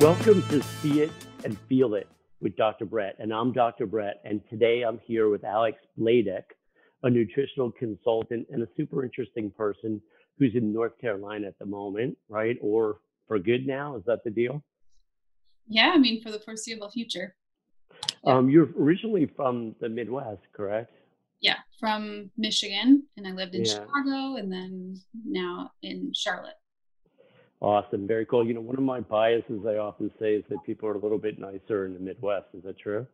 Welcome to See It and Feel It with Dr. Brett. And I'm Dr. Brett. And today I'm here with Alex Badek, a nutritional consultant and a super interesting person who's in North Carolina at the moment, right? Or for good now? Is that the deal? Yeah, I mean, for the foreseeable future. Um, you're originally from the Midwest, correct? Yeah, from Michigan, and I lived in yeah. Chicago, and then now in Charlotte. Awesome, very cool. You know, one of my biases I often say is that people are a little bit nicer in the Midwest. Is that true?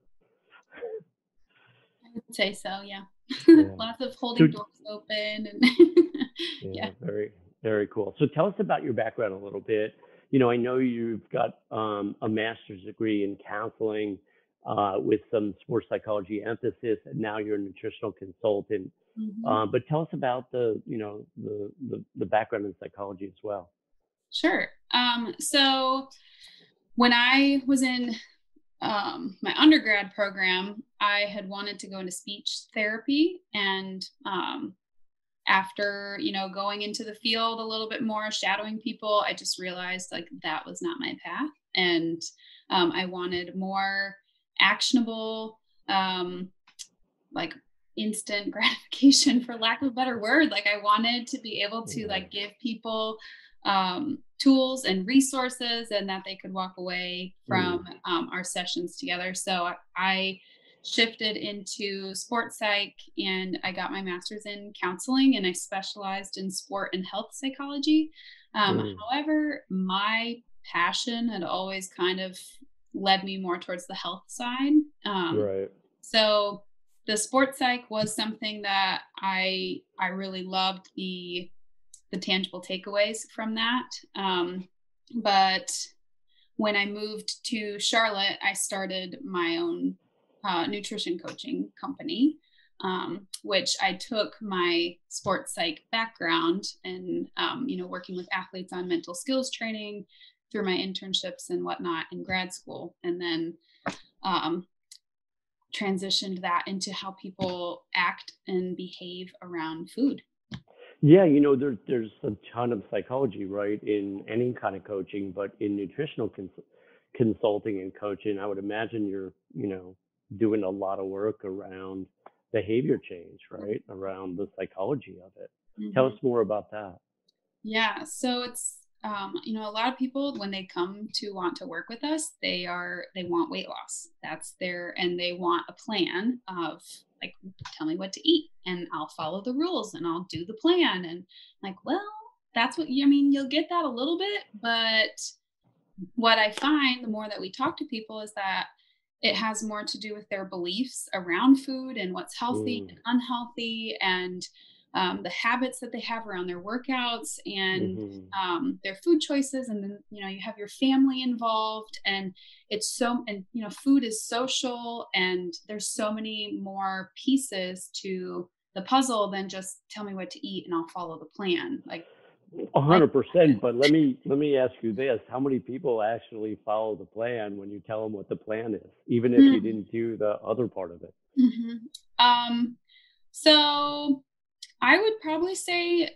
I would say so. Yeah, yeah. lots of holding so, doors open, and yeah, yeah, very, very cool. So tell us about your background a little bit. You know, I know you've got um, a master's degree in counseling uh, with some sports psychology emphasis, and now you're a nutritional consultant. Mm-hmm. Uh, but tell us about the, you know, the, the, the background in psychology as well. Sure. Um, so when I was in um, my undergrad program, I had wanted to go into speech therapy, and um, after you know going into the field a little bit more, shadowing people, I just realized like that was not my path, and um, I wanted more actionable um, like instant gratification for lack of a better word. Like i wanted to be able to like give people um, tools and resources and that they could walk away from mm. um, our sessions together so i shifted into sports psych and i got my master's in counseling and i specialized in sport and health psychology um, mm. however my passion had always kind of led me more towards the health side. Um, right. So the sports psych was something that I I really loved the the tangible takeaways from that. Um, but when I moved to Charlotte, I started my own uh, nutrition coaching company, um, which I took my sports psych background and um, you know working with athletes on mental skills training through my internships and whatnot in grad school, and then um, transitioned that into how people act and behave around food. Yeah, you know, there's there's a ton of psychology, right, in any kind of coaching, but in nutritional cons- consulting and coaching, I would imagine you're, you know, doing a lot of work around behavior change, right, around the psychology of it. Mm-hmm. Tell us more about that. Yeah, so it's um, you know a lot of people when they come to want to work with us they are they want weight loss that's their and they want a plan of like tell me what to eat and i'll follow the rules and i'll do the plan and like well that's what i mean you'll get that a little bit but what i find the more that we talk to people is that it has more to do with their beliefs around food and what's healthy mm. and unhealthy and um, the habits that they have around their workouts and mm-hmm. um, their food choices and then you know you have your family involved and it's so and you know food is social and there's so many more pieces to the puzzle than just tell me what to eat and i'll follow the plan like a hundred percent. But let me let me ask you this: How many people actually follow the plan when you tell them what the plan is, even if mm-hmm. you didn't do the other part of it? Mm-hmm. Um, so I would probably say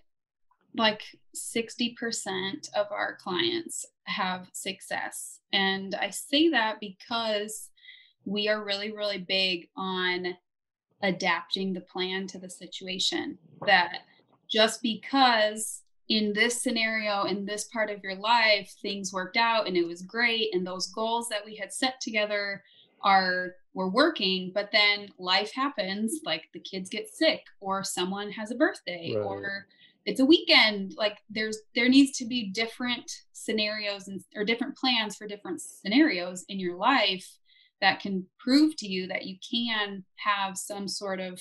like 60% of our clients have success. And I say that because we are really, really big on adapting the plan to the situation. That just because in this scenario, in this part of your life, things worked out and it was great, and those goals that we had set together are we're working but then life happens like the kids get sick or someone has a birthday right. or it's a weekend like there's there needs to be different scenarios and or different plans for different scenarios in your life that can prove to you that you can have some sort of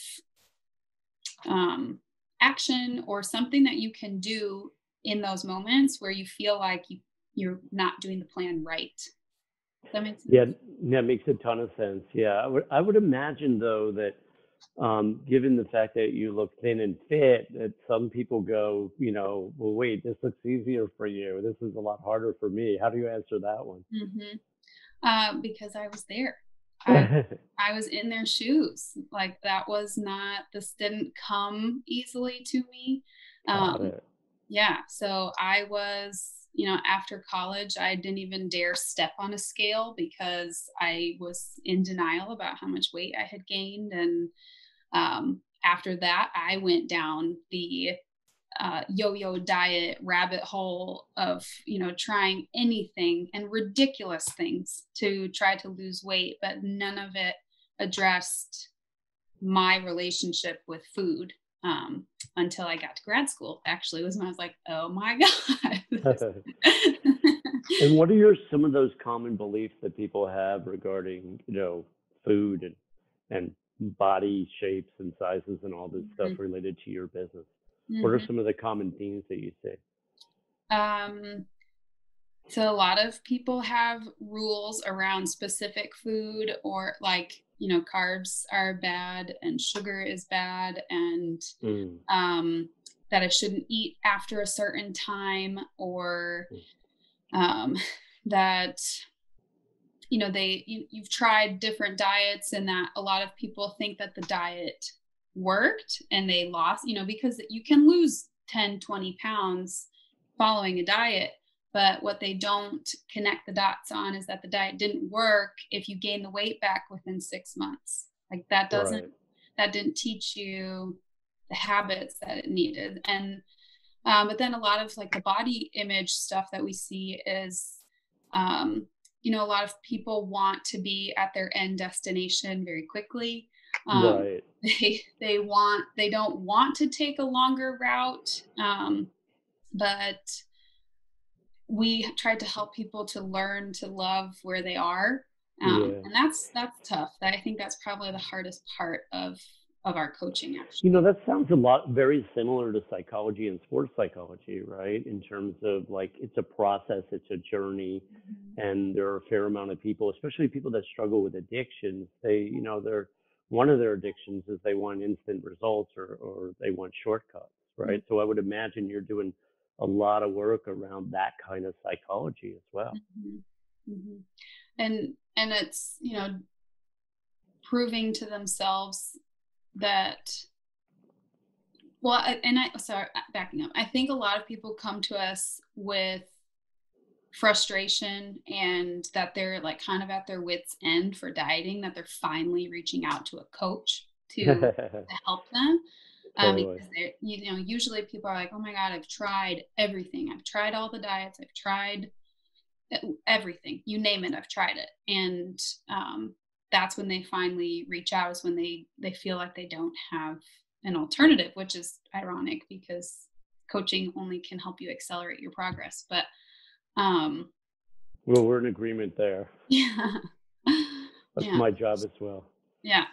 um, action or something that you can do in those moments where you feel like you you're not doing the plan right that makes sense. Yeah, that makes a ton of sense. Yeah, I would I would imagine though that um, given the fact that you look thin and fit, that some people go, you know, well, wait, this looks easier for you. This is a lot harder for me. How do you answer that one? Mm-hmm. Uh, because I was there. I, I was in their shoes. Like that was not. This didn't come easily to me. Um, yeah. So I was you know, after college, I didn't even dare step on a scale because I was in denial about how much weight I had gained. And um, after that, I went down the uh, yo-yo diet rabbit hole of you know trying anything and ridiculous things to try to lose weight but none of it addressed my relationship with food um, until I got to grad school. Actually, was when I was like, "Oh my god!" and what are your some of those common beliefs that people have regarding you know food and and body shapes and sizes and all this mm-hmm. stuff related to your business? Mm-hmm. What are mm-hmm. some of the common themes that you see? Um, so a lot of people have rules around specific food or like you know carbs are bad and sugar is bad and mm. um, that i shouldn't eat after a certain time or mm. um, that you know they you, you've tried different diets and that a lot of people think that the diet worked and they lost you know because you can lose 10 20 pounds following a diet but what they don't connect the dots on is that the diet didn't work if you gain the weight back within six months. Like that doesn't, right. that didn't teach you the habits that it needed. And, um, but then a lot of like the body image stuff that we see is, um, you know, a lot of people want to be at their end destination very quickly. Um, right. They they want they don't want to take a longer route, um, but we tried to help people to learn to love where they are um, yeah. and that's that's tough i think that's probably the hardest part of of our coaching actually you know that sounds a lot very similar to psychology and sports psychology right in terms of like it's a process it's a journey mm-hmm. and there are a fair amount of people especially people that struggle with addictions they you know they're one of their addictions is they want instant results or or they want shortcuts right mm-hmm. so i would imagine you're doing a lot of work around that kind of psychology as well. Mm-hmm. Mm-hmm. And and it's you know proving to themselves that well and i sorry backing up i think a lot of people come to us with frustration and that they're like kind of at their wits end for dieting that they're finally reaching out to a coach to, to help them um, because you know usually people are like oh my god i've tried everything. I've tried all the diets. I've tried everything. You name it i've tried it. And um, that's when they finally reach out is when they they feel like they don't have an alternative which is ironic because coaching only can help you accelerate your progress. But um well we're in agreement there. Yeah. That's yeah. my job as well. Yeah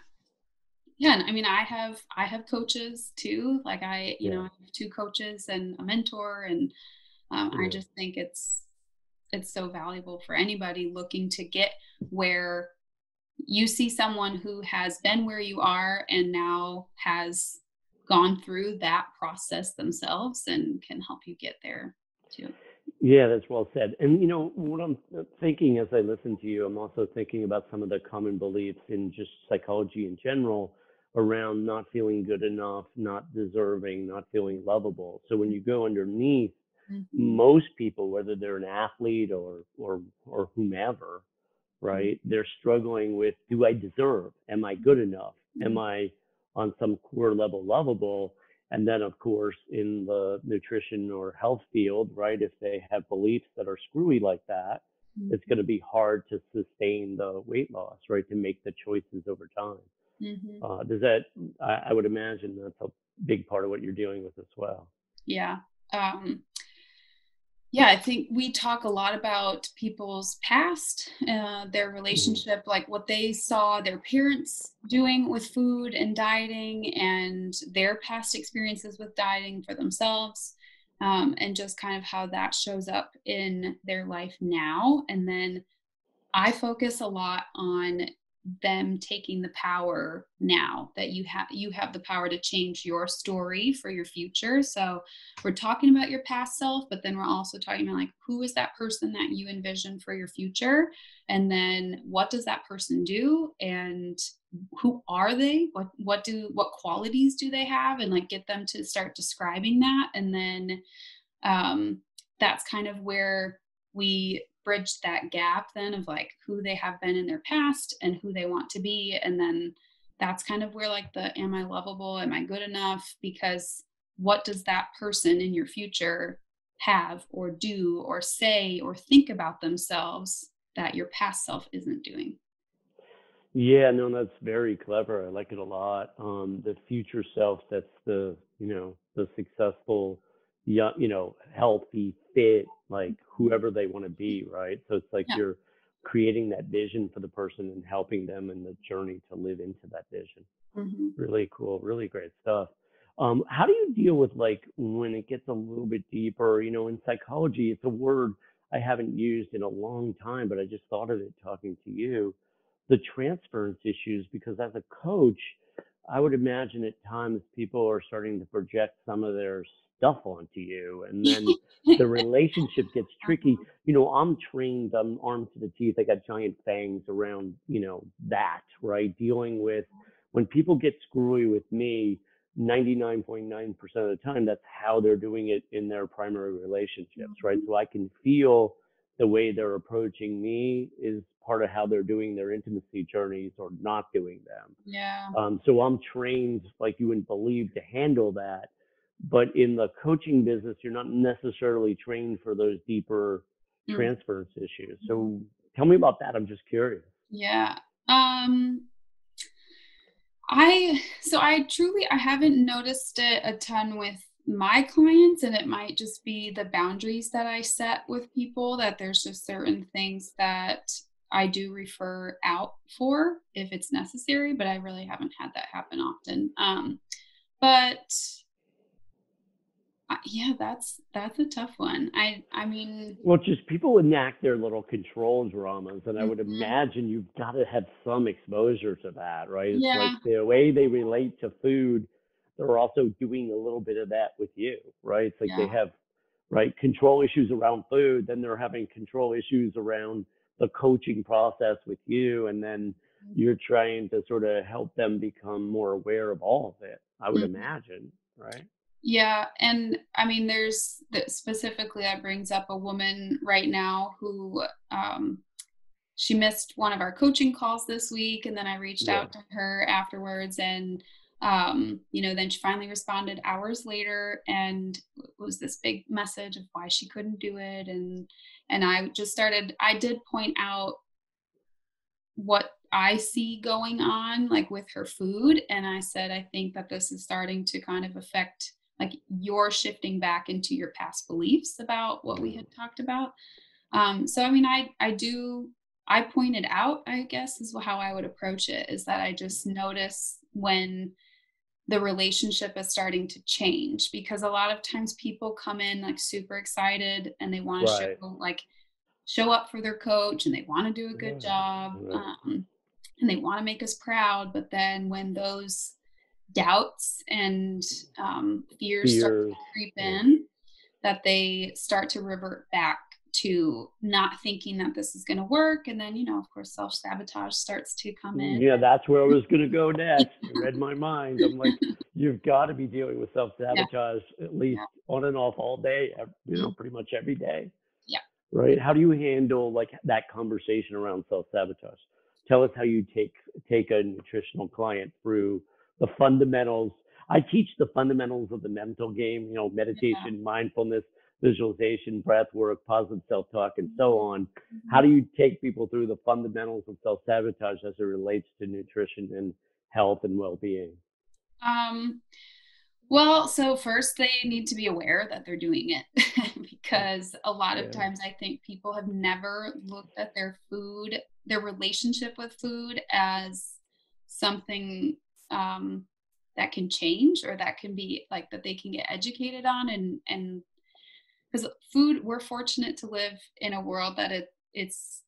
yeah i mean i have i have coaches too like i you yeah. know I have two coaches and a mentor and um, yeah. i just think it's it's so valuable for anybody looking to get where you see someone who has been where you are and now has gone through that process themselves and can help you get there too yeah, that's well said. And you know, what I'm thinking as I listen to you, I'm also thinking about some of the common beliefs in just psychology in general around not feeling good enough, not deserving, not feeling lovable. So when you go underneath, mm-hmm. most people, whether they're an athlete or or or whomever, right, mm-hmm. they're struggling with do I deserve? Am I good enough? Mm-hmm. Am I on some core level lovable? And then, of course, in the nutrition or health field, right, if they have beliefs that are screwy like that, it's mm-hmm. going to be hard to sustain the weight loss, right, to make the choices over time. Mm-hmm. Uh, does that? I, I, would imagine that's a big part of what you're dealing with as well. Yeah. Um, yeah, I think we talk a lot about people's past, uh, their mm-hmm. relationship, mm-hmm. like what they saw their parents doing with food and dieting, and their past experiences with dieting for themselves, um, and just kind of how that shows up in their life now. And then I focus a lot on them taking the power now that you have you have the power to change your story for your future. So we're talking about your past self but then we're also talking about like who is that person that you envision for your future? And then what does that person do? And who are they? What what do what qualities do they have? And like get them to start describing that. And then um that's kind of where we bridge that gap then of like who they have been in their past and who they want to be and then that's kind of where like the am i lovable? Am i good enough? Because what does that person in your future have or do or say or think about themselves that your past self isn't doing? Yeah no that's very clever. I like it a lot. Um the future self that's the you know the successful young you know healthy fit like whoever they want to be right so it's like yeah. you're creating that vision for the person and helping them in the journey to live into that vision mm-hmm. really cool really great stuff um, how do you deal with like when it gets a little bit deeper? You know, in psychology, it's a word I haven't used in a long time, but I just thought of it talking to you. The transference issues, because as a coach, I would imagine at times people are starting to project some of their stuff onto you, and then the relationship gets tricky. You know, I'm trained, I'm armed to the teeth. I got giant fangs around, you know, that, right? Dealing with when people get screwy with me, 99.9% of the time, that's how they're doing it in their primary relationships, right? Mm-hmm. So I can feel the way they're approaching me is part of how they're doing their intimacy journeys or not doing them. Yeah. Um, so I'm trained like you wouldn't believe to handle that. But in the coaching business, you're not necessarily trained for those deeper mm. transference issues. So mm-hmm. tell me about that. I'm just curious. Yeah. Um, I so I truly I haven't noticed it a ton with my clients and it might just be the boundaries that I set with people that there's just certain things that I do refer out for if it's necessary, but I really haven't had that happen often. Um, but yeah, that's that's a tough one. I I mean, well, just people enact their little control dramas, and I would mm-hmm. imagine you've got to have some exposure to that, right? It's yeah. like the way they relate to food, they're also doing a little bit of that with you, right? It's like yeah. they have right control issues around food, then they're having control issues around the coaching process with you, and then mm-hmm. you're trying to sort of help them become more aware of all of it. I would mm-hmm. imagine, right? Yeah, and I mean, there's that specifically that brings up a woman right now who um, she missed one of our coaching calls this week, and then I reached yeah. out to her afterwards, and um, you know, then she finally responded hours later, and it was this big message of why she couldn't do it, and and I just started. I did point out what I see going on, like with her food, and I said I think that this is starting to kind of affect like you're shifting back into your past beliefs about what we had talked about. Um, so i mean i i do i pointed out i guess is how i would approach it is that i just notice when the relationship is starting to change because a lot of times people come in like super excited and they want right. to show like show up for their coach and they want to do a good job um, and they want to make us proud but then when those doubts and um, fears, fears, start to creep in, that they start to revert back to not thinking that this is going to work. And then, you know, of course, self sabotage starts to come in. Yeah, that's where I was going to go next. you read my mind. I'm like, you've got to be dealing with self sabotage yeah. at least yeah. on and off all day, you know, pretty much every day. Yeah. Right. How do you handle like that conversation around self sabotage? Tell us how you take take a nutritional client through the fundamentals. I teach the fundamentals of the mental game, you know, meditation, yeah. mindfulness, visualization, breath work, positive self talk, and so mm-hmm. on. Mm-hmm. How do you take people through the fundamentals of self sabotage as it relates to nutrition and health and well being? Um, well, so first they need to be aware that they're doing it because a lot of yeah. times I think people have never looked at their food, their relationship with food as something um, that can change or that can be like that they can get educated on and and because food we're fortunate to live in a world that it it's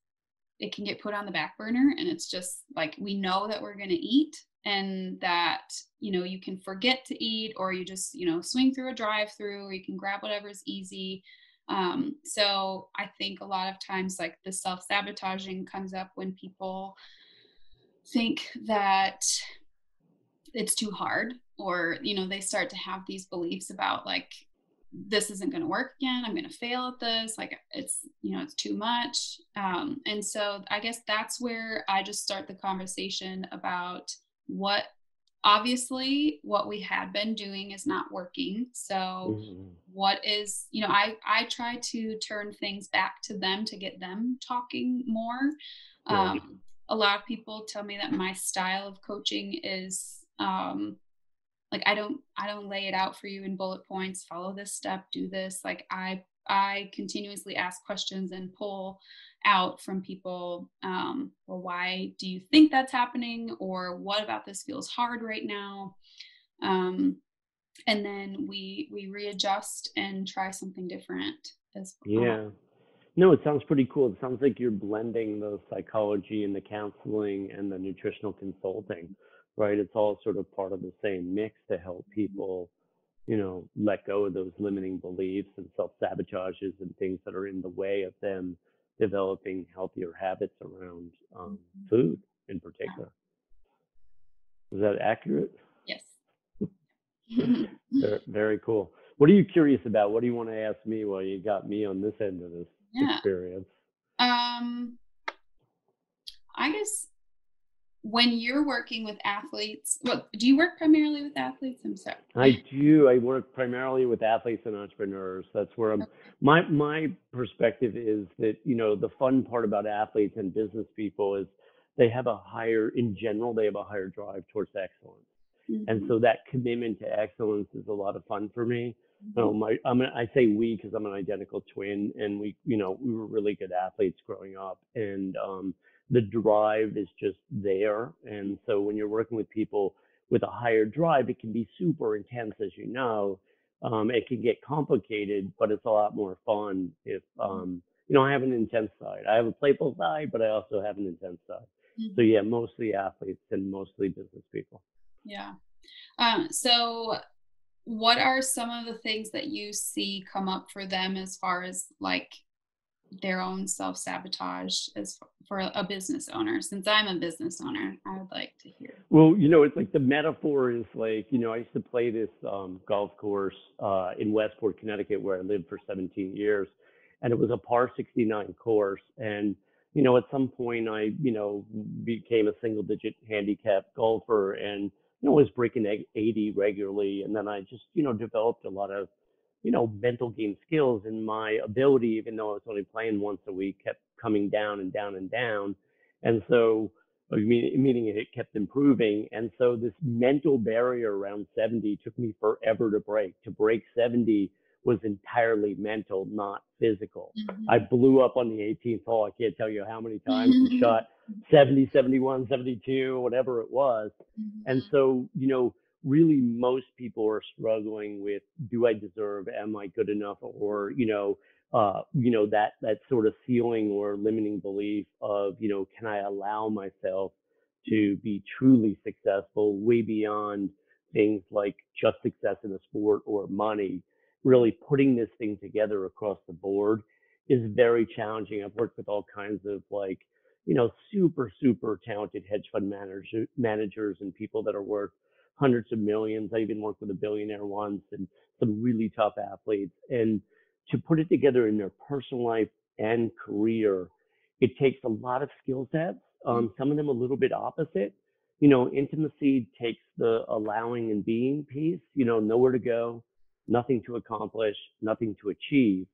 it can get put on the back burner and it's just like we know that we're going to eat and that you know you can forget to eat or you just you know swing through a drive through or you can grab whatever's easy. Um, so i think a lot of times like the self-sabotaging comes up when people think that it's too hard or you know they start to have these beliefs about like this isn't going to work again. I'm going to fail at this. Like it's, you know, it's too much. Um, and so I guess that's where I just start the conversation about what obviously what we had been doing is not working so mm-hmm. what is you know i i try to turn things back to them to get them talking more um, a lot of people tell me that my style of coaching is um, like i don't i don't lay it out for you in bullet points follow this step do this. Like i i continuously ask questions and pull out from people um, well why do you think that's happening? Or what about this feels hard right now? Um, and then we we readjust and try something different as well. Yeah. No it sounds pretty cool. It sounds like you're blending the psychology and the counseling and the nutritional consulting right it's all sort of part of the same mix to help people you know let go of those limiting beliefs and self sabotages and things that are in the way of them developing healthier habits around um, mm-hmm. food in particular. Is that accurate? Yes. very, very, cool. What are you curious about? What do you want to ask me while you got me on this end of this yeah. experience? Um, I guess when you're working with athletes, well, do you work primarily with athletes? I'm sorry. I do. I work primarily with athletes and entrepreneurs. That's where I'm. Okay. My my perspective is that you know the fun part about athletes and business people is they have a higher, in general, they have a higher drive towards excellence, mm-hmm. and so that commitment to excellence is a lot of fun for me. Mm-hmm. So my, I'm I say we because I'm an identical twin, and we, you know, we were really good athletes growing up, and um, the drive is just there. And so when you're working with people with a higher drive, it can be super intense, as you know. Um, it can get complicated, but it's a lot more fun if, um, you know, I have an intense side. I have a playful side, but I also have an intense side. Mm-hmm. So yeah, mostly athletes and mostly business people. Yeah. Um, so what are some of the things that you see come up for them as far as like their own self sabotage as for a business owner. Since i'm a business owner i would like to hear. Well you know it's like the metaphor is like you know i used to play this um, golf course uh, in westport connecticut where i lived for 17 years and it was a par 69 course. And you know at some point i you know became a single digit handicap golfer and you know was breaking 80 regularly and then i just you know developed a lot of you know, mental game skills and my ability, even though I was only playing once a week, kept coming down and down and down. And so, mean meaning it kept improving. And so this mental barrier around 70 took me forever to break. To break 70 was entirely mental, not physical. Mm-hmm. I blew up on the 18th hole. I can't tell you how many times mm shot 70, 71, 72, whatever it was. Mm-hmm. And so, you know, really most people are struggling with do I deserve, am I good enough, or you know, uh, you know that that sort of ceiling or limiting belief of you know, can I allow myself to be truly successful, way beyond things like just success in a sport or money. Really putting this thing together across the board is very challenging. I've worked with all kinds of like, you know, super, super talented hedge fund managers, managers and people that are worth hundreds of millions. I even worked with a billionaire once and some really tough athletes. And to put it together in their personal life and career, it takes a lot of skill sets. Um, mm. some of them a little bit opposite. You know, intimacy takes the allowing and being piece, you know, nowhere to go, nothing to accomplish, nothing to achieve.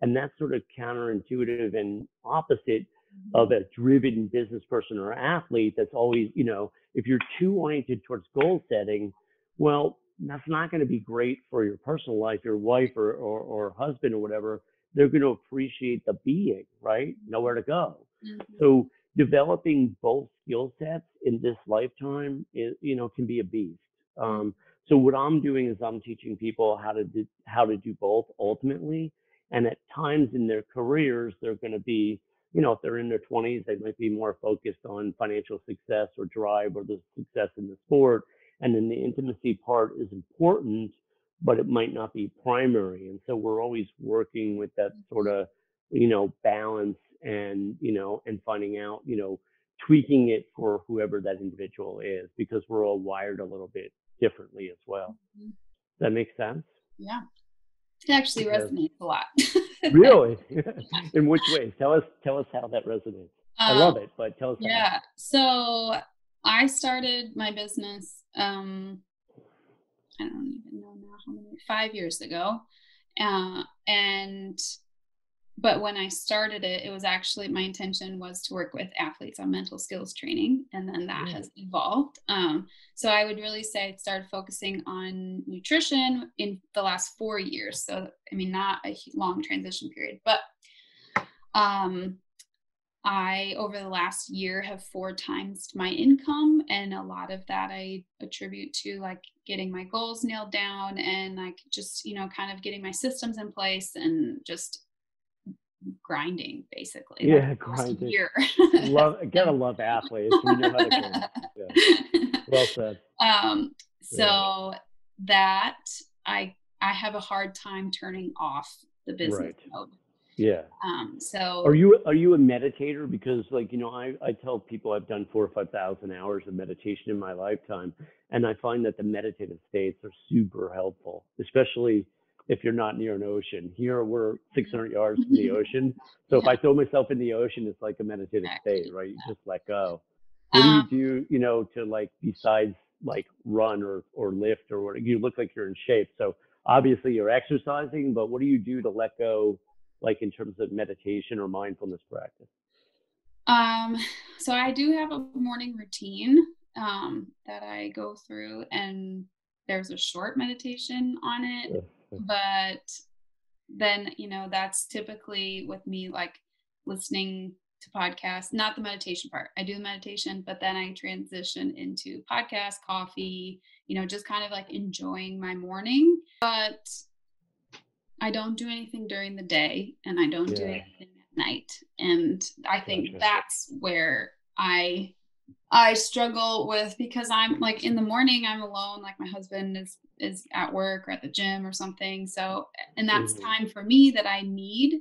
And that's sort of counterintuitive and opposite of a driven business person or athlete that's always, you know, if you're too oriented towards goal setting, well, that's not going to be great for your personal life, your wife or, or, or husband or whatever. They're going to appreciate the being, right? Nowhere to go. Mm-hmm. So developing both skill sets in this lifetime is, you know, can be a beast. Um, so what I'm doing is I'm teaching people how to do, how to do both ultimately. And at times in their careers, they're going to be you know, if they're in their 20s, they might be more focused on financial success or drive or the success in the sport. And then the intimacy part is important, but it might not be primary. And so we're always working with that sort of, you know, balance and, you know, and finding out, you know, tweaking it for whoever that individual is because we're all wired a little bit differently as well. Mm-hmm. Does that make sense? Yeah. It actually Yes. resonates a lot. Really? In which ways? Tell us tell us how that resonates. I love Um, it, but tell us how. Yeah. So I started my business um I don't even know now how many 5 years ago. Uh and but when I started it, it was actually my intention was to work with athletes on mental skills training, and then that Yeah. has evolved. Um, so I would really say I started focusing on nutrition in the last four years. So I mean, not a long transition period, but um, I over the last year have four times my income, and a lot of that I attribute to like getting my goals nailed down and like just you know kind of getting my systems in place and just grinding basically. Yeah, like, grinding. Love gotta love athletes. We know how to. Yeah. Well said. um, Yeah. so that I I have a hard time turning off the business Right. mode. Yeah. Um, so Are you are you a meditator? Because like you know, I I tell people I've done four or five thousand hours of meditation in my lifetime, and I find that the meditative states are super helpful, especially if you're not near an ocean. Here we're 600 yards from the ocean, so if I throw myself in the ocean, it's like a meditative state, right? You just let go. What um, do you do? You know, to like besides like run or or lift or what? You look like you're in shape, so obviously you're exercising, but what do you do to let go? like in terms of meditation or mindfulness practice? Um, so I do have a morning routine um, that I go through, and there's a short meditation on it. But then, you know, that's typically with me like listening to podcasts, not the meditation part. I do the meditation, but then I transition into podcast, coffee, you know, just kind of like enjoying my morning. But I don't do anything during the day and I don't do Yeah. anything at night. And I think that's where I I struggle with because I'm like in the morning I'm alone, like my husband is is at work or at the gym or something. So and that's Mhm. time for me that I need,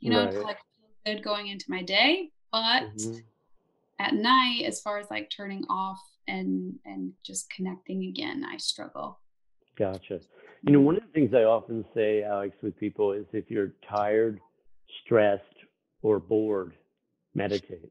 you know, to like feel good going into my day. But Mhm. at night, as far as like turning off and and just connecting again, I struggle. Gotcha. You know, one of the things I often say, Alex, with people is if you're tired, stressed, or bored, meditate.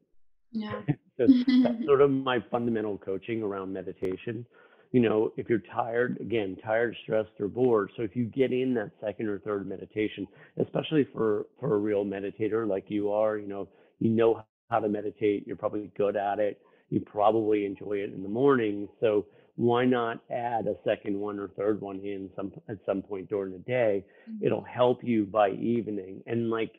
Yeah. So that's sort of my fundamental coaching around meditation. You know, if you're tired, again, tired, stressed, or bored. So if you get in that second or third meditation, especially for for a real meditator like you are, you know, you know how to meditate. You're probably good at it. You probably enjoy it in the morning. So why not add a second one or third one in some at some point during the day? Mm-hmm. It'll help you by evening. And like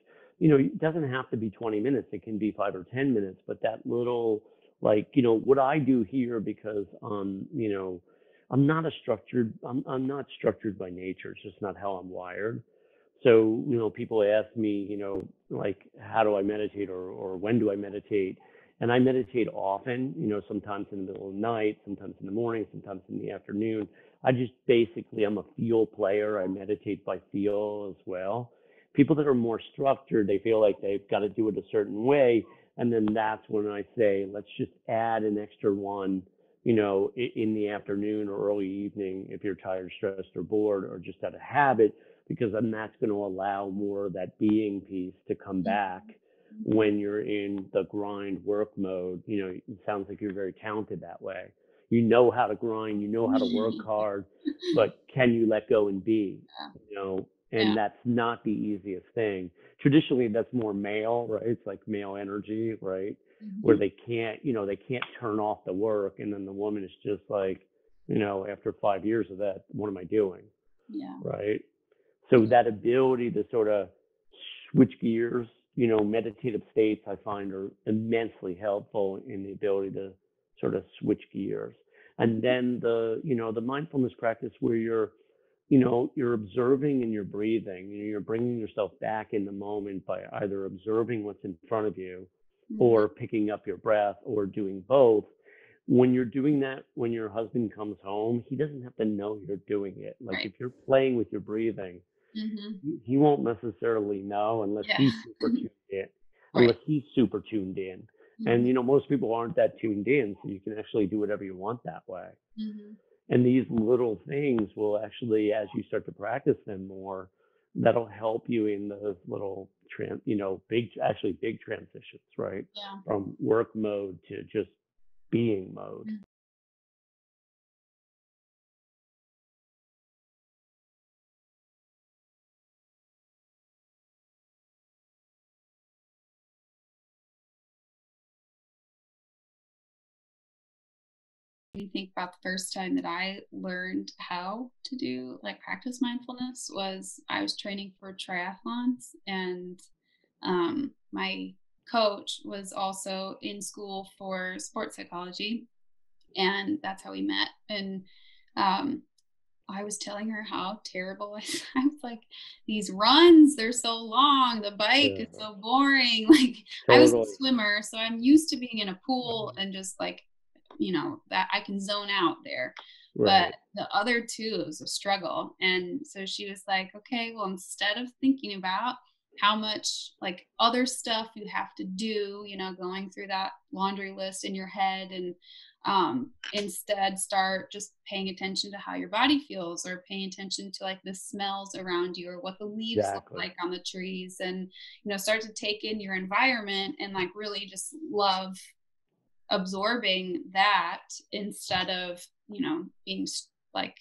you know, it doesn't have to be 20 minutes. It can be five or 10 minutes, but that little, like, you know, what I do here because, um, you know, I'm not a structured, I'm, I'm not structured by nature. It's just not how I'm wired. So, you know, people ask me, you know, like, how do I meditate or, or when do I meditate? And I meditate often, you know, sometimes in the middle of the night, sometimes in the morning, sometimes in the afternoon. I just basically, I'm a feel player. I meditate by feel as well people that are more structured, they feel like they've got to do it a certain way. And then that's when I say, let's just add an extra one, you know, in the afternoon or early evening if you're tired, stressed, or bored, or just out of habit, because then that's going to allow more of that being piece to come mm-hmm. back when you're in the grind work mode. You know, it sounds like you're very talented that way. You know how to grind, you know how to work mm-hmm. hard, but can you let go and be? You know, and Yeah. that's not the easiest thing. Traditionally, that's more male, right? It's like male energy, right? Where mm-hmm. they can't, you know, they can't turn off the work, and then the woman is just like, you know, after five years of that, what am I doing, yeah. right? So that ability to sort of switch gears, you know, meditative states, I find are immensely helpful in the ability to sort of switch gears. And then the, you know, the mindfulness practice where you're you know, you're observing and you're breathing. You know, you're bringing yourself back in the moment by either observing what's in front of you or picking up your breath or doing both. When you're doing that, when your husband comes home, he doesn't have to know you're doing it. Like Right. if you're playing with your breathing, Mhm. he- won't necessarily know unless Yeah. he's super tuned in. Right. Unless he's super tuned in. And Mhm. you know, most people aren't that tuned in, so you can actually do whatever you want that way. Mhm. And these little things will actually, as you start to practice them more, that'll help you in those little tran you know, big actually big transitions, right? Yeah. From work mode to just being mode. Mm. You think about the first time that I learned how to do like practice mindfulness was I was training for triathlons and um, my coach was also in school for sports psychology and that's how we met and um, I was telling her how terrible I, I was like these runs they're so long the bike yeah. is so boring like totally. I was a swimmer so I'm used to being in a pool mm-hmm. and just like you know that i can zone out there right. but the other two was a struggle and so she was like okay well instead of thinking about how much like other stuff you have to do you know going through that laundry list in your head and um, instead start just paying attention to how your body feels or paying attention to like the smells around you or what the leaves exactly. look like on the trees and you know start to take in your environment and like really just love absorbing that instead of you know being like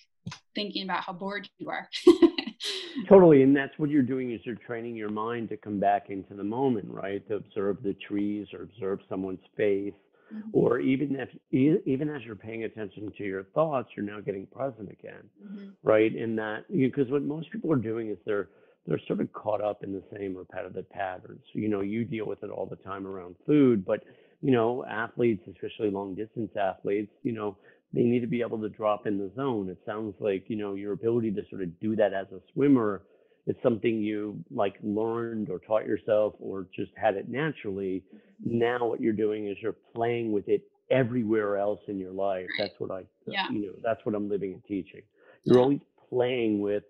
thinking about how bored you are totally and that's what you're doing is you're training your mind to come back into the moment right to observe the trees or observe someone's face mm-hmm. or even if even as you're paying attention to your thoughts you're now getting present again mm-hmm. right in that because what most people are doing is they're they're sort of caught up in the same repetitive patterns you know you deal with it all the time around food but you know, athletes, especially long distance athletes, you know, they need to be able to drop in the zone. It sounds like, you know, your ability to sort of do that as a swimmer is something you like learned or taught yourself or just had it naturally. Now what you're doing is you're playing with it everywhere else in your life. That's what I, yeah. you know, that's what I'm living and teaching. You're always playing with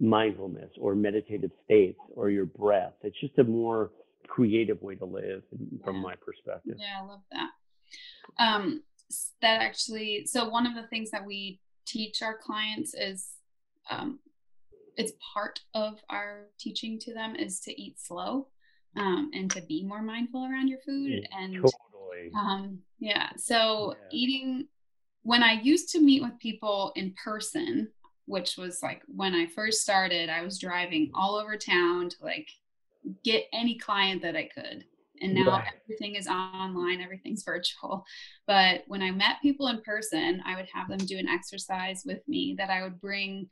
mindfulness or meditative states or your breath. It's just a more creative way to live from yeah. my perspective. Yeah, I love that. Um, that actually, so one of the things that we teach our clients is um, it's part of our teaching to them is to eat slow um, and to be more mindful around your food. Mm, and totally. Um, yeah. So yeah. eating, when I used to meet with people in person, which was like when I first started, I was driving all over town to like get any client that I could. And now right. everything is online, everything's virtual. But when I met people in person, I would have them do an exercise with me that I would bring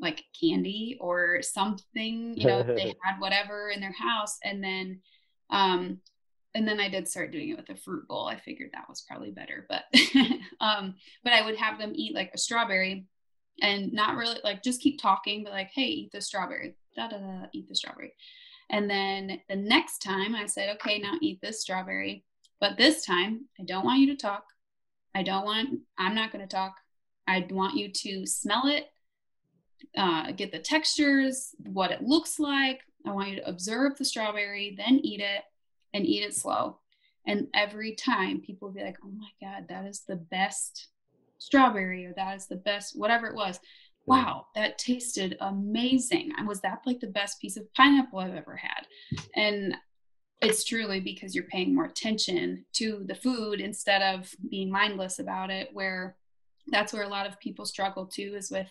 like candy or something, you know, if they had whatever in their house. And then, um, and then I did start doing it with a fruit bowl. I figured that was probably better, but, um, but I would have them eat like a strawberry and not really like just keep talking, but like, hey, eat the strawberry, da da da, eat the strawberry. And then the next time I said, okay, now eat this strawberry. But this time, I don't want you to talk. I don't want, I'm not going to talk. I want you to smell it, uh, get the textures, what it looks like. I want you to observe the strawberry, then eat it and eat it slow. And every time people will be like, oh my God, that is the best strawberry, or that is the best, whatever it was wow, that tasted amazing. Was that like the best piece of pineapple I've ever had? And it's truly because you're paying more attention to the food instead of being mindless about it, where that's where a lot of people struggle too, is with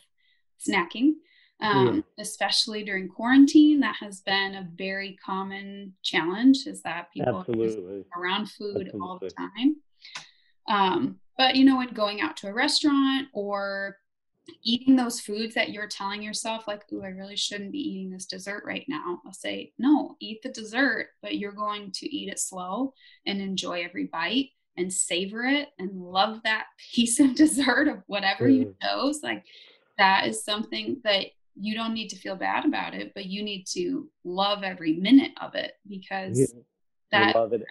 snacking. Um, especially during quarantine, that has been a very common challenge. Is that people Absolutely. are around food Absolutely. all the time. Um, but you know, when going out to a restaurant or eating those foods that you're telling yourself like oh i really shouldn't be eating this dessert right now i'll say no eat the dessert but you're going to eat it slow and enjoy every bite and savor it and love that piece of dessert of whatever mm. you chose like that is something that you don't need to feel bad about it but you need to love every minute of it because yeah. that I love it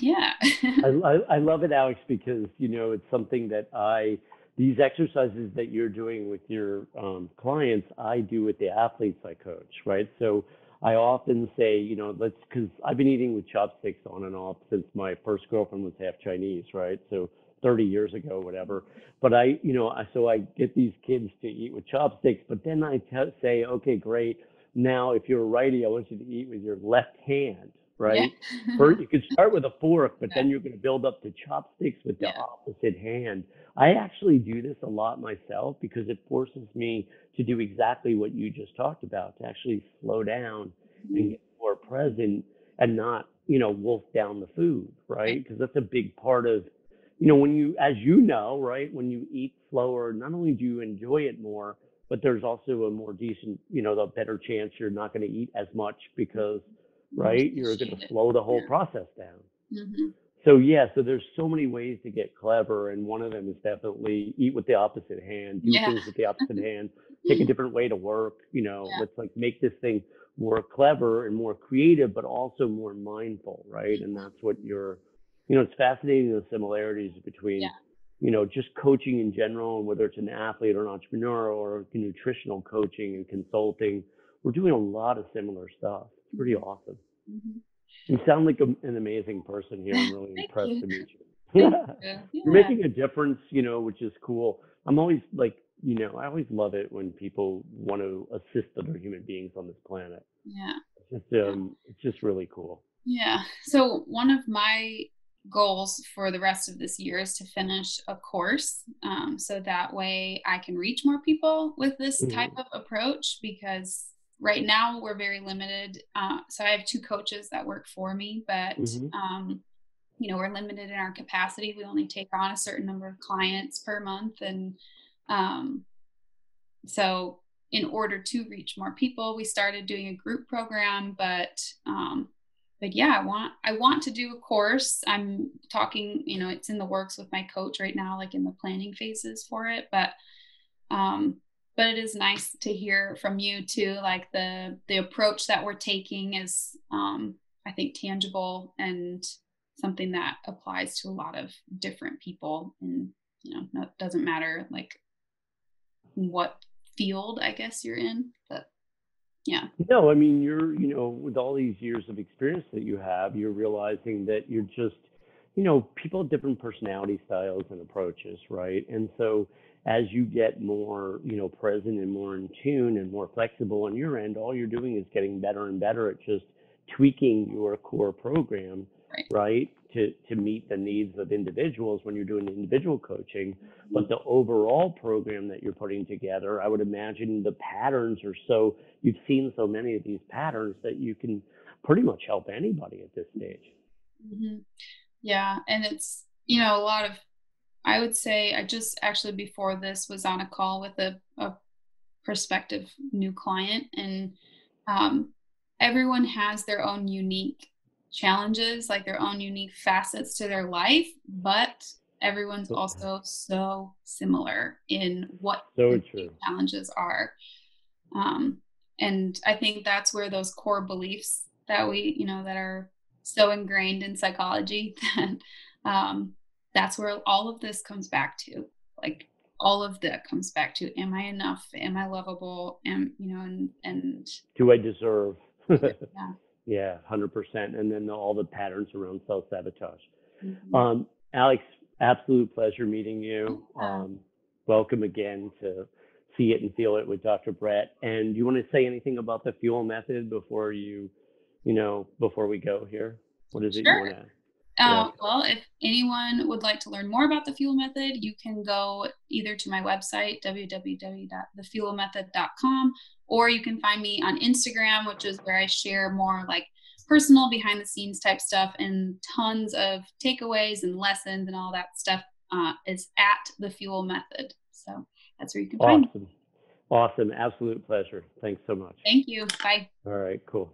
yeah I, I, I love it alex because you know it's something that i these exercises that you're doing with your um, clients, I do with the athletes I coach, right? So I often say, you know, let's, because I've been eating with chopsticks on and off since my first girlfriend was half Chinese, right? So 30 years ago, whatever. But I, you know, so I get these kids to eat with chopsticks, but then I t- say, okay, great. now if you're a righty, I want you to eat with your left hand, right? Yeah. First, you could start with a fork, but then you're going to build up to chopsticks with the yeah. opposite hand. I actually do this a lot myself because it forces me to do exactly what you just talked about, to actually slow down mm-hmm. and get more present and not, you know, wolf down the food, right? Because that's a big part of, you know, when you, as you know, right, when you eat slower, not only do you enjoy it more, but there's also a more decent, you know, the better chance you're not going to eat as much because, right, you're going to slow the whole yeah. process down. Mm-hmm. So yeah, so there's so many ways to get clever, and one of them is definitely eat with the opposite hand, do yeah. things with the opposite hand, take a different way to work. You know, yeah. let's like make this thing more clever and more creative, but also more mindful, right? And that's what you're, you know, it's fascinating the similarities between yeah you know, just coaching in general, and whether it's an athlete or an entrepreneur or nutritional coaching and consulting, we're doing a lot of similar stuff. Pretty awesome. Mm-hmm. You sound like a, an amazing person here. I'm really impressed you. to meet you. Yeah. You're making a difference, you know, which is cool. I'm always like, you know, I always love it when people want to assist other human beings on this planet. Yeah. It's just, um, it's just really cool. Yeah. So one of my goals for the rest of this year is to finish a course um, so that way i can reach more people with this mm-hmm. type of approach because right now we're very limited uh, so i have two coaches that work for me but mm-hmm. um, you know we're limited in our capacity we only take on a certain number of clients per month and um, so in order to reach more people we started doing a group program but um, but yeah, I want I want to do a course. I'm talking, you know, it's in the works with my coach right now, like in the planning phases for it. But um, but it is nice to hear from you too, like the the approach that we're taking is um, I think tangible and something that applies to a lot of different people and you know, it doesn't matter like what field I guess you're in, but yeah. No i mean you're you know with all these years of experience that you have you're realizing that you're just you know people have different personality styles and approaches right? And so as you get more you know present and more in tune and more flexible on your end all you're doing is getting better and better at just tweaking your core program right, right? to to meet the needs of individuals when you're doing individual coaching but the overall program that you're putting together i would imagine the patterns are so you've seen so many of these patterns that you can pretty much help anybody at this stage mm-hmm. yeah and it's you know a lot of i would say i just actually before this was on a call with a, a prospective new client and um, everyone has their own unique challenges, like their own unique facets to their life, but everyone's also so similar in what so challenges are. Um, and I think that's where those core beliefs that we, you know, that are so ingrained in psychology that um, that's where all of this comes back to. Like all of that comes back to: Am I enough? Am I lovable? Am you know? And and do I deserve? yeah. Yeah, hundred percent. And then all the patterns around self sabotage. Mm-hmm. Um, Alex, absolute pleasure meeting you. Um, welcome again to see it and feel it with Dr. Brett. And do you want to say anything about the fuel method before you, you know, before we go here? What is it you want to? Uh, well, if anyone would like to learn more about the fuel method, you can go either to my website, www.thefuelmethod.com, or you can find me on Instagram, which is where I share more like personal behind the scenes type stuff and tons of takeaways and lessons and all that stuff uh, is at the fuel method. So that's where you can awesome. find me. Awesome. Absolute pleasure. Thanks so much. Thank you. Bye. All right. Cool.